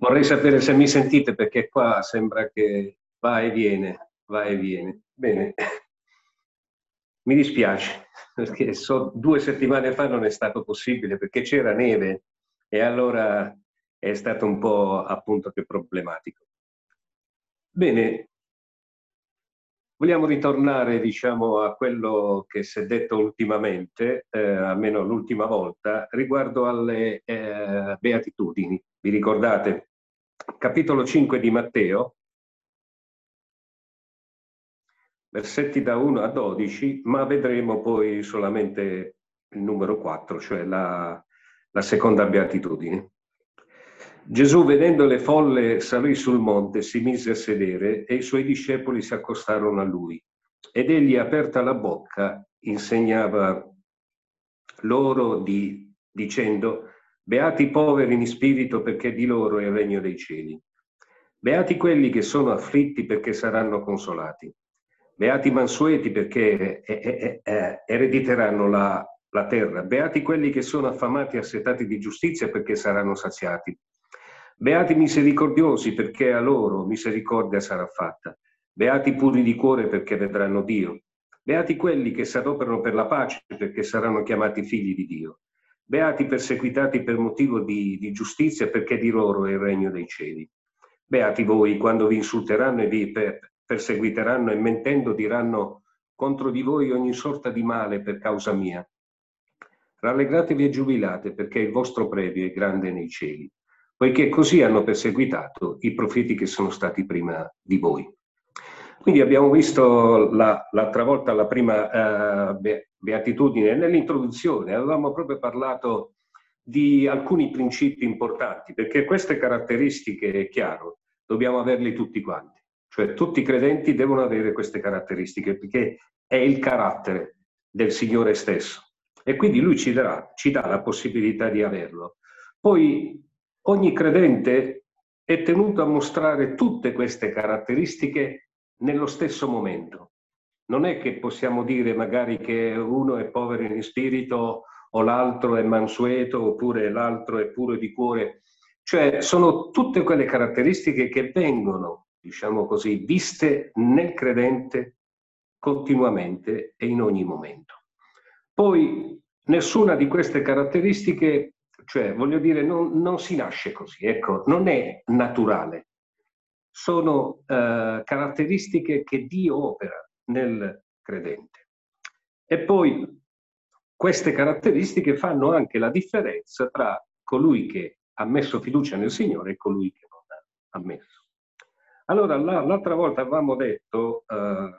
Vorrei sapere se mi sentite perché qua sembra che va e viene, va e viene. Bene, mi dispiace perché so, due settimane fa non è stato possibile perché c'era neve e allora è stato un po' appunto che problematico. Bene, vogliamo ritornare diciamo a quello che si è detto ultimamente, eh, almeno l'ultima volta, riguardo alle eh, beatitudini. Vi ricordate? Capitolo 5 di Matteo, versetti da 1 a 12, ma vedremo poi solamente il numero 4, cioè la, la seconda beatitudine. Gesù, vedendo le folle, salì sul monte, si mise a sedere e i suoi discepoli si accostarono a lui. Ed egli, aperta la bocca, insegnava loro di, dicendo, Beati i poveri in spirito perché di loro è il regno dei cieli. Beati quelli che sono afflitti perché saranno consolati. Beati i mansueti perché eh, eh, eh, erediteranno la, la terra. Beati quelli che sono affamati e assetati di giustizia perché saranno saziati. Beati misericordiosi perché a loro misericordia sarà fatta. Beati puri di cuore perché vedranno Dio. Beati quelli che si adoperano per la pace perché saranno chiamati figli di Dio. Beati perseguitati per motivo di, di giustizia perché di loro è il regno dei cieli. Beati voi quando vi insulteranno e vi perseguiteranno e mentendo diranno contro di voi ogni sorta di male per causa mia. Rallegratevi e giubilate perché il vostro premio è grande nei cieli poiché così hanno perseguitato i profeti che sono stati prima di voi. Quindi abbiamo visto la, l'altra volta la prima uh, beatitudine nell'introduzione, avevamo proprio parlato di alcuni principi importanti, perché queste caratteristiche, è chiaro, dobbiamo averle tutti quanti. Cioè tutti i credenti devono avere queste caratteristiche, perché è il carattere del Signore stesso. E quindi Lui ci, darà, ci dà la possibilità di averlo. Poi Ogni credente è tenuto a mostrare tutte queste caratteristiche nello stesso momento. Non è che possiamo dire magari che uno è povero in spirito o l'altro è mansueto oppure l'altro è puro di cuore. Cioè sono tutte quelle caratteristiche che vengono, diciamo così, viste nel credente continuamente e in ogni momento. Poi nessuna di queste caratteristiche cioè, voglio dire, non, non si nasce così, ecco, non è naturale. Sono eh, caratteristiche che Dio opera nel credente. E poi queste caratteristiche fanno anche la differenza tra colui che ha messo fiducia nel Signore e colui che non ha messo. Allora, l'altra volta avevamo detto, eh,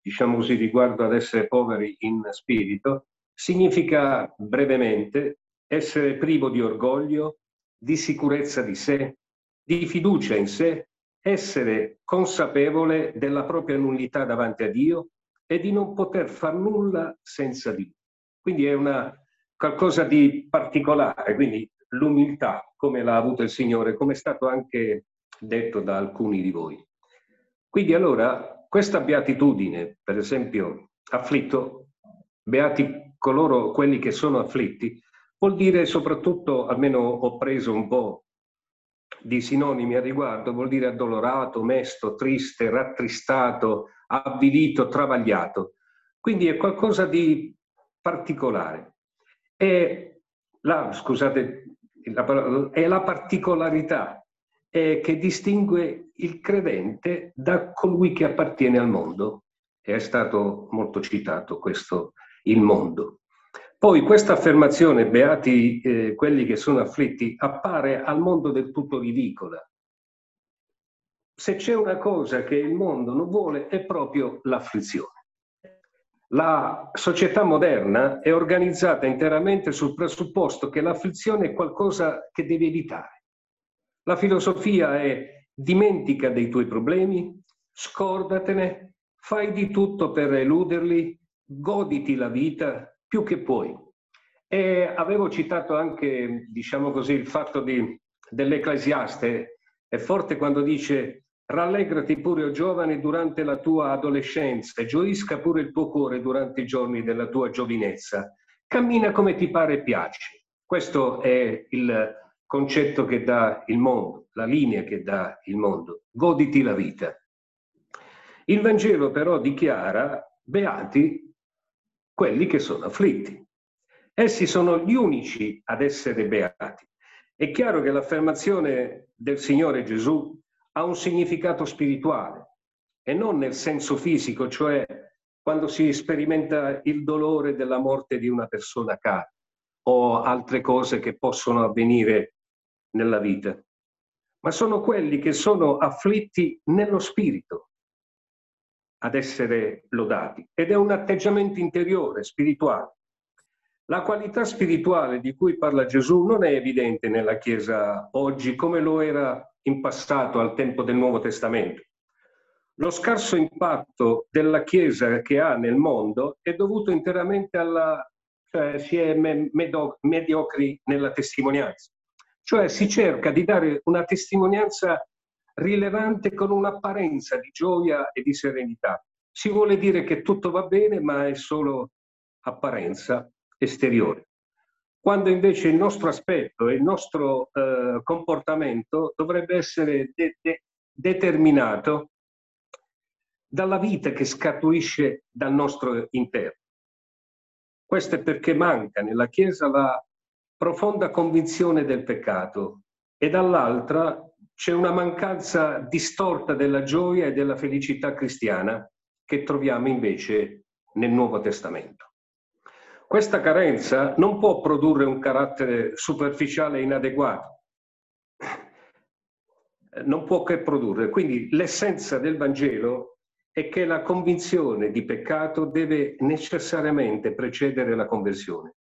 diciamo così, riguardo ad essere poveri in spirito, significa brevemente essere privo di orgoglio, di sicurezza di sé, di fiducia in sé, essere consapevole della propria nullità davanti a Dio e di non poter far nulla senza Dio. Quindi è una, qualcosa di particolare, quindi l'umiltà, come l'ha avuto il Signore, come è stato anche detto da alcuni di voi. Quindi allora, questa beatitudine, per esempio, afflitto, beati coloro, quelli che sono afflitti, Vuol dire soprattutto, almeno ho preso un po' di sinonimi a riguardo, vuol dire addolorato, mesto, triste, rattristato, avvilito, travagliato. Quindi è qualcosa di particolare. È la, scusate, la, è la particolarità è che distingue il credente da colui che appartiene al mondo. È stato molto citato questo, il mondo. Poi questa affermazione, beati eh, quelli che sono afflitti, appare al mondo del tutto ridicola. Se c'è una cosa che il mondo non vuole è proprio l'afflizione. La società moderna è organizzata interamente sul presupposto che l'afflizione è qualcosa che devi evitare. La filosofia è dimentica dei tuoi problemi, scordatene, fai di tutto per eluderli, goditi la vita, più che puoi. E avevo citato anche, diciamo così, il fatto di, dell'Ecclesiaste, è forte quando dice rallegrati pure, o giovane, durante la tua adolescenza e gioisca pure il tuo cuore durante i giorni della tua giovinezza. Cammina come ti pare e piace. Questo è il concetto che dà il mondo, la linea che dà il mondo. Goditi la vita. Il Vangelo però dichiara beati quelli che sono afflitti. Essi sono gli unici ad essere beati. È chiaro che l'affermazione del Signore Gesù ha un significato spirituale e non nel senso fisico, cioè quando si sperimenta il dolore della morte di una persona cara o altre cose che possono avvenire nella vita, ma sono quelli che sono afflitti nello spirito ad essere lodati ed è un atteggiamento interiore, spirituale. La qualità spirituale di cui parla Gesù non è evidente nella Chiesa oggi come lo era in passato al tempo del Nuovo Testamento. Lo scarso impatto della Chiesa che ha nel mondo è dovuto interamente alla... cioè si è mediocri nella testimonianza. Cioè si cerca di dare una testimonianza rilevante con un'apparenza di gioia e di serenità. Si vuole dire che tutto va bene, ma è solo apparenza esteriore. Quando invece il nostro aspetto e il nostro eh, comportamento dovrebbe essere de- de- determinato dalla vita che scaturisce dal nostro interno. Questo è perché manca nella Chiesa la profonda convinzione del peccato e dall'altra c'è una mancanza distorta della gioia e della felicità cristiana che troviamo invece nel Nuovo Testamento. Questa carenza non può produrre un carattere superficiale e inadeguato, non può che produrre. Quindi l'essenza del Vangelo è che la convinzione di peccato deve necessariamente precedere la conversione.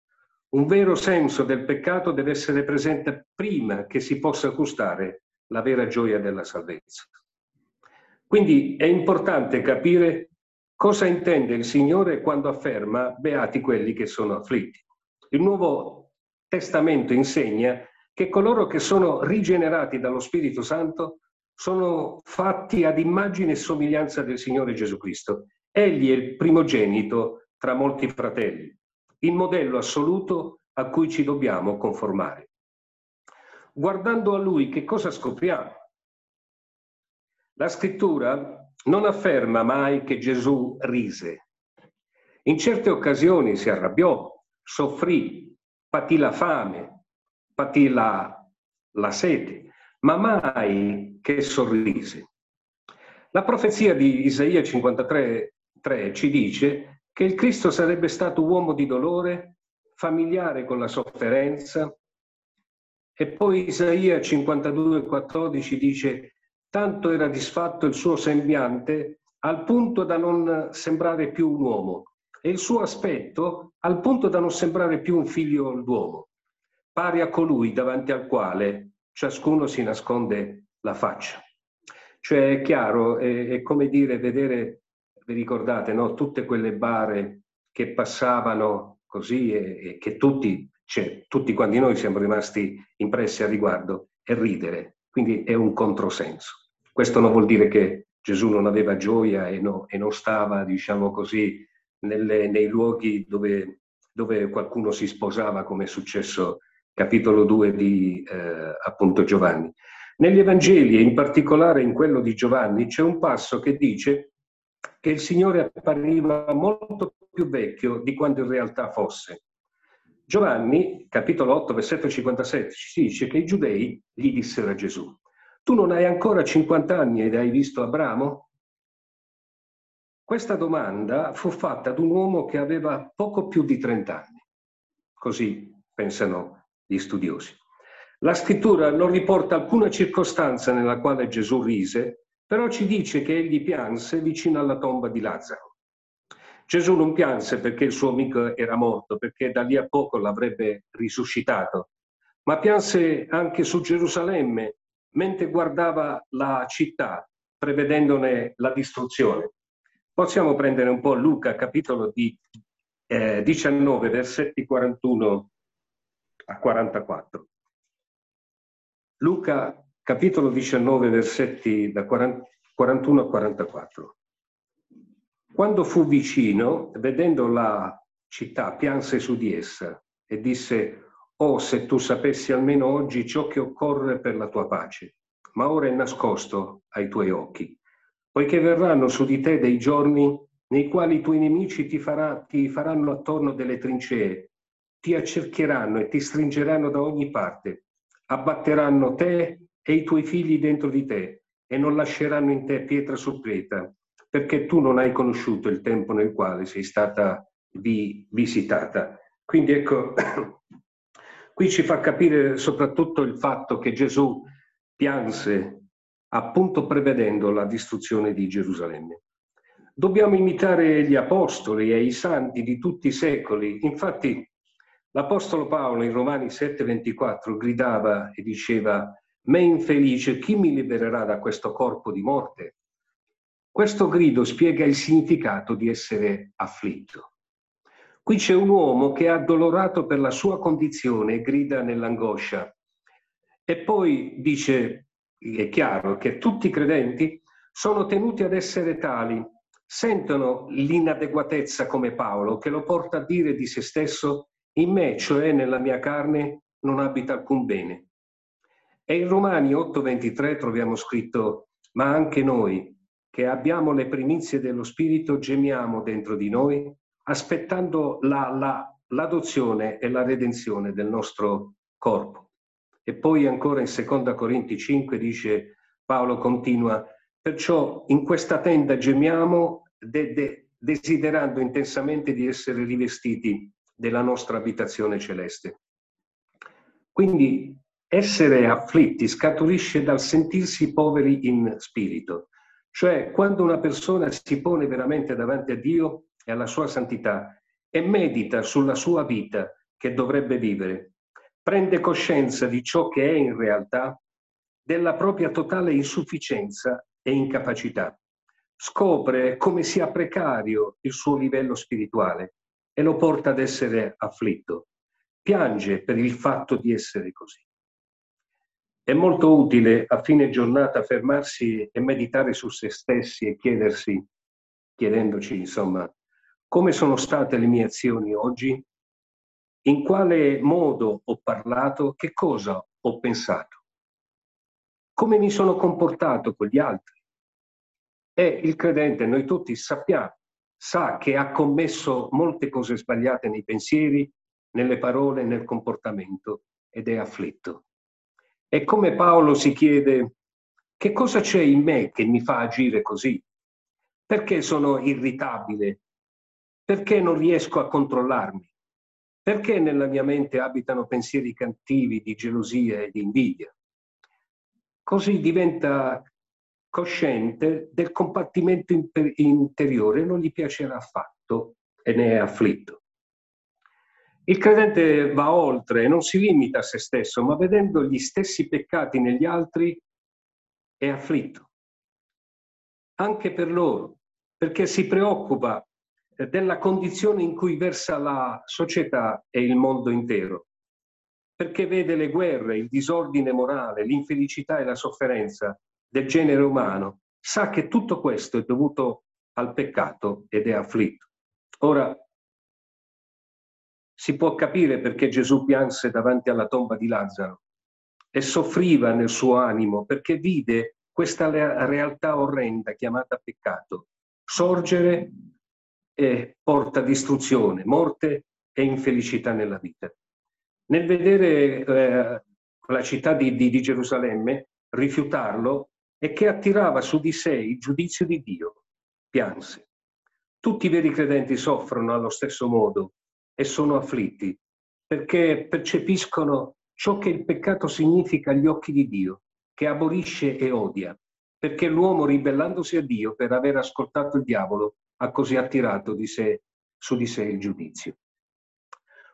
Un vero senso del peccato deve essere presente prima che si possa gustare la vera gioia della salvezza. Quindi è importante capire cosa intende il Signore quando afferma beati quelli che sono afflitti. Il Nuovo Testamento insegna che coloro che sono rigenerati dallo Spirito Santo sono fatti ad immagine e somiglianza del Signore Gesù Cristo. Egli è il primogenito tra molti fratelli, il modello assoluto a cui ci dobbiamo conformare. Guardando a Lui, che cosa scopriamo? La scrittura non afferma mai che Gesù rise. In certe occasioni si arrabbiò, soffrì, patì la fame, patì la, la sete, ma mai che sorrise. La profezia di Isaia 53,3 ci dice che il Cristo sarebbe stato uomo di dolore, familiare con la sofferenza, e poi Isaia 52,14 dice tanto era disfatto il suo sembiante al punto da non sembrare più un uomo e il suo aspetto al punto da non sembrare più un figlio d'uomo, pari a colui davanti al quale ciascuno si nasconde la faccia. Cioè è chiaro, è, è come dire, vedere, vi ricordate, no? tutte quelle bare che passavano così e, e che tutti, cioè, tutti quanti noi siamo rimasti impressi a riguardo e ridere. Quindi è un controsenso. Questo non vuol dire che Gesù non aveva gioia e, no, e non stava, diciamo così, nelle, nei luoghi dove, dove qualcuno si sposava, come è successo capitolo 2 di eh, appunto Giovanni. Negli Evangeli, e in particolare in quello di Giovanni, c'è un passo che dice che il Signore appariva molto più vecchio di quanto in realtà fosse. Giovanni, capitolo 8, versetto 57, ci dice che i giudei gli dissero a Gesù, tu non hai ancora 50 anni ed hai visto Abramo? Questa domanda fu fatta ad un uomo che aveva poco più di 30 anni. Così pensano gli studiosi. La scrittura non riporta alcuna circostanza nella quale Gesù rise, però ci dice che egli pianse vicino alla tomba di Lazzaro. Gesù non pianse perché il suo amico era morto, perché da lì a poco l'avrebbe risuscitato, ma pianse anche su Gerusalemme mentre guardava la città, prevedendone la distruzione. Possiamo prendere un po' Luca, capitolo di, eh, 19, versetti 41 a 44. Luca capitolo 19 versetti da 40, 41 a 44. Quando fu vicino, vedendo la città, pianse su di essa e disse, Oh, se tu sapessi almeno oggi ciò che occorre per la tua pace, ma ora è nascosto ai tuoi occhi, poiché verranno su di te dei giorni nei quali i tuoi nemici ti, farà, ti faranno attorno delle trincee, ti accerchieranno e ti stringeranno da ogni parte, abbatteranno te e i tuoi figli dentro di te e non lasceranno in te pietra su pietra, perché tu non hai conosciuto il tempo nel quale sei stata vi visitata. Quindi ecco, qui ci fa capire soprattutto il fatto che Gesù pianse appunto prevedendo la distruzione di Gerusalemme. Dobbiamo imitare gli apostoli e i santi di tutti i secoli. Infatti l'Apostolo Paolo in Romani 7:24 gridava e diceva, me infelice, chi mi libererà da questo corpo di morte? Questo grido spiega il significato di essere afflitto. Qui c'è un uomo che è addolorato per la sua condizione e grida nell'angoscia. E poi dice, è chiaro, che tutti i credenti sono tenuti ad essere tali, sentono l'inadeguatezza come Paolo, che lo porta a dire di se stesso, in me, cioè nella mia carne, non abita alcun bene. E in Romani 8:23 troviamo scritto, ma anche noi, che abbiamo le primizie dello Spirito, gemiamo dentro di noi, aspettando la, la, l'adozione e la redenzione del nostro corpo. E poi ancora in Seconda Corinti 5 dice, Paolo continua, perciò in questa tenda gemiamo de, de, desiderando intensamente di essere rivestiti della nostra abitazione celeste. Quindi essere afflitti scaturisce dal sentirsi poveri in spirito, cioè quando una persona si pone veramente davanti a Dio e alla sua santità e medita sulla sua vita che dovrebbe vivere, prende coscienza di ciò che è in realtà, della propria totale insufficienza e incapacità, scopre come sia precario il suo livello spirituale e lo porta ad essere afflitto, piange per il fatto di essere così. È molto utile a fine giornata fermarsi e meditare su se stessi e chiedersi, chiedendoci insomma, come sono state le mie azioni oggi? In quale modo ho parlato? Che cosa ho pensato? Come mi sono comportato con gli altri? E il credente, noi tutti sappiamo, sa che ha commesso molte cose sbagliate nei pensieri, nelle parole, nel comportamento ed è afflitto. E come Paolo si chiede, che cosa c'è in me che mi fa agire così? Perché sono irritabile? Perché non riesco a controllarmi? Perché nella mia mente abitano pensieri cattivi di gelosia e di invidia? Così diventa cosciente del compartimento interiore, non gli piacerà affatto e ne è afflitto. Il credente va oltre e non si limita a se stesso, ma vedendo gli stessi peccati negli altri è afflitto. Anche per loro, perché si preoccupa della condizione in cui versa la società e il mondo intero, perché vede le guerre, il disordine morale, l'infelicità e la sofferenza del genere umano, sa che tutto questo è dovuto al peccato ed è afflitto. Ora, si può capire perché Gesù pianse davanti alla tomba di Lazzaro e soffriva nel suo animo perché vide questa realtà orrenda chiamata peccato sorgere e porta distruzione, morte e infelicità nella vita. Nel vedere eh, la città di, di, di Gerusalemme rifiutarlo e che attirava su di sé il giudizio di Dio, pianse. Tutti i veri credenti soffrono allo stesso modo e sono afflitti perché percepiscono ciò che il peccato significa agli occhi di Dio, che abolisce e odia, perché l'uomo ribellandosi a Dio per aver ascoltato il diavolo ha così attirato di sé, su di sé il giudizio.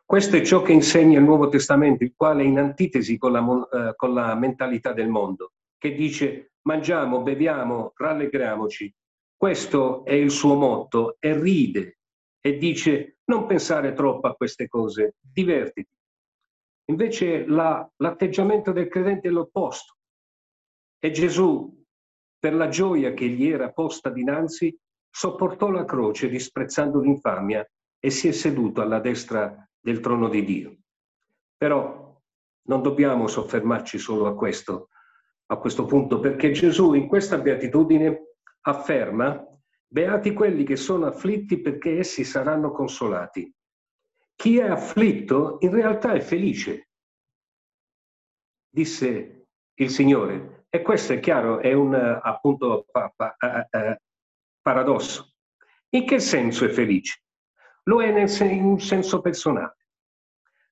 Questo è ciò che insegna il Nuovo Testamento, il quale è in antitesi con la, eh, con la mentalità del mondo, che dice mangiamo, beviamo, rallegriamoci. Questo è il suo motto e ride e dice non pensare troppo a queste cose, divertiti. Invece la, l'atteggiamento del credente è l'opposto. E Gesù, per la gioia che gli era posta dinanzi, sopportò la croce disprezzando l'infamia e si è seduto alla destra del trono di Dio. Però non dobbiamo soffermarci solo a questo, a questo punto, perché Gesù in questa beatitudine afferma, beati quelli che sono afflitti perché essi saranno consolati. Chi è afflitto in realtà è felice, disse il Signore. E questo è chiaro, è un appunto pa, eh, paradosso. In che senso è felice? Lo è in un senso personale.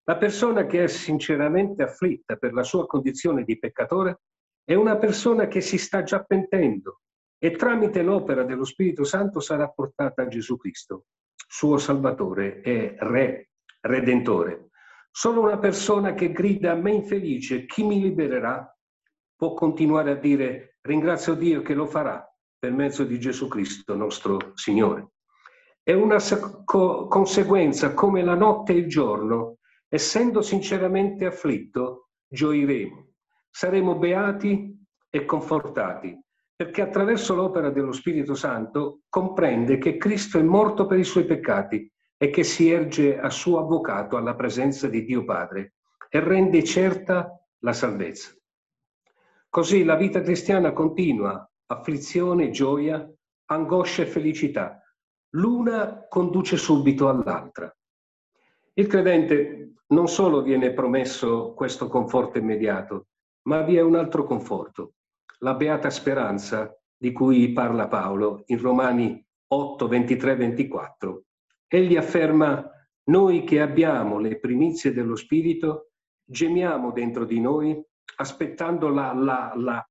La persona che è sinceramente afflitta per la sua condizione di peccatore è una persona che si sta già pentendo e tramite l'opera dello Spirito Santo sarà portata a Gesù Cristo, suo Salvatore e Re, Redentore. Solo una persona che grida a me infelice, chi mi libererà, può continuare a dire ringrazio Dio che lo farà per mezzo di Gesù Cristo, nostro Signore. È una conseguenza come la notte e il giorno, essendo sinceramente afflitto, gioiremo, saremo beati e confortati, perché attraverso l'opera dello Spirito Santo comprende che Cristo è morto per i suoi peccati e che si erge a suo avvocato alla presenza di Dio Padre e rende certa la salvezza. Così la vita cristiana continua, afflizione, gioia, angoscia e felicità. L'una conduce subito all'altra. Il credente non solo viene promesso questo conforto immediato, ma vi è un altro conforto, la beata speranza di cui parla Paolo in Romani 8, 23, 24 Egli afferma, noi che abbiamo le primizie dello Spirito, gemiamo dentro di noi aspettando la, la, la,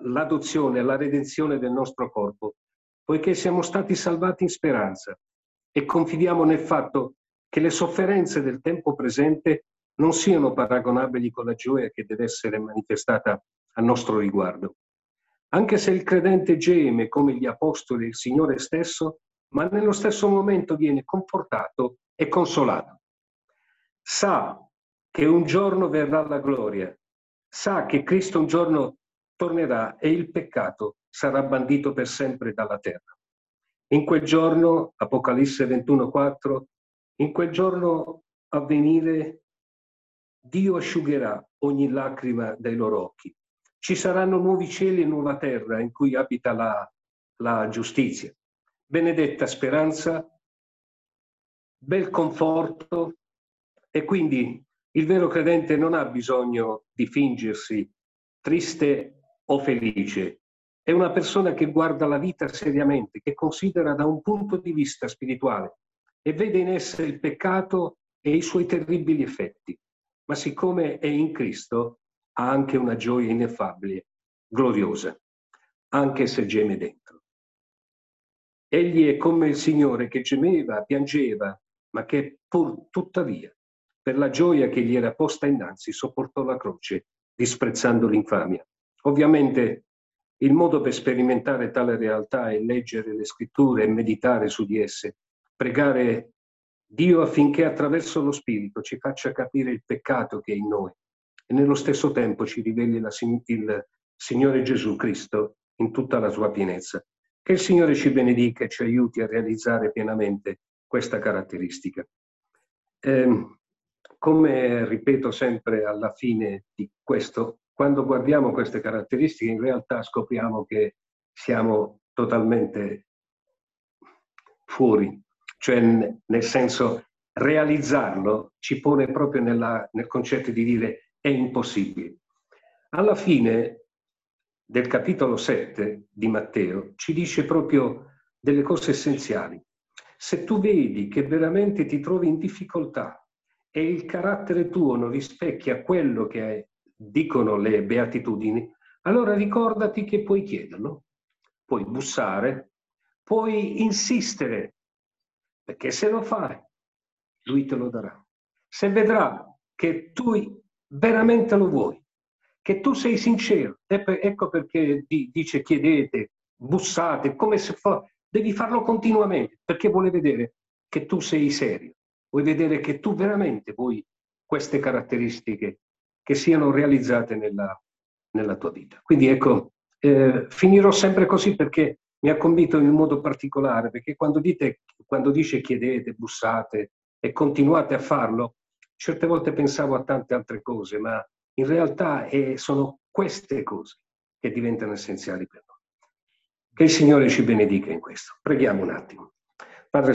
l'adozione, la redenzione del nostro corpo, poiché siamo stati salvati in speranza e confidiamo nel fatto che le sofferenze del tempo presente non siano paragonabili con la gioia che deve essere manifestata a nostro riguardo. Anche se il credente geme come gli apostoli il Signore stesso, ma nello stesso momento viene confortato e consolato. Sa che un giorno verrà la gloria, sa che Cristo un giorno tornerà e il peccato sarà bandito per sempre dalla terra. In quel giorno, Apocalisse 21:4, in quel giorno a venire Dio asciugherà ogni lacrima dai loro occhi. Ci saranno nuovi cieli e nuova terra in cui abita la, la giustizia benedetta speranza, bel conforto e quindi il vero credente non ha bisogno di fingersi triste o felice. È una persona che guarda la vita seriamente, che considera da un punto di vista spirituale e vede in essa il peccato e i suoi terribili effetti. Ma siccome è in Cristo, ha anche una gioia ineffabile, gloriosa, anche se geme dentro. Egli è come il Signore che gemeva, piangeva, ma che pur tuttavia, per la gioia che gli era posta innanzi, sopportò la croce, disprezzando l'infamia. Ovviamente il modo per sperimentare tale realtà è leggere le scritture e meditare su di esse, pregare Dio affinché attraverso lo Spirito ci faccia capire il peccato che è in noi e nello stesso tempo ci riveli la, il Signore Gesù Cristo in tutta la sua pienezza. Che il Signore ci benedica e ci aiuti a realizzare pienamente questa caratteristica. Eh, come ripeto sempre alla fine di questo, quando guardiamo queste caratteristiche in realtà scopriamo che siamo totalmente fuori, cioè nel senso realizzarlo ci pone proprio nella, nel concetto di dire è impossibile. Alla fine del capitolo 7 di Matteo ci dice proprio delle cose essenziali. Se tu vedi che veramente ti trovi in difficoltà e il carattere tuo non rispecchia quello che dicono le beatitudini, allora ricordati che puoi chiederlo, puoi bussare, puoi insistere, perché se lo fai, lui te lo darà. Se vedrà che tu veramente lo vuoi, che tu sei sincero. Ecco perché dice chiedete, bussate, come se fa... devi farlo continuamente, perché vuole vedere che tu sei serio, vuoi vedere che tu veramente vuoi queste caratteristiche che siano realizzate nella, nella tua vita. Quindi ecco, eh, finirò sempre così perché mi ha convinto in un modo particolare, perché quando, dite, quando dice chiedete, bussate e continuate a farlo, certe volte pensavo a tante altre cose, ma in realtà è, sono queste cose che diventano essenziali per noi. Che il Signore ci benedica in questo. Preghiamo un attimo.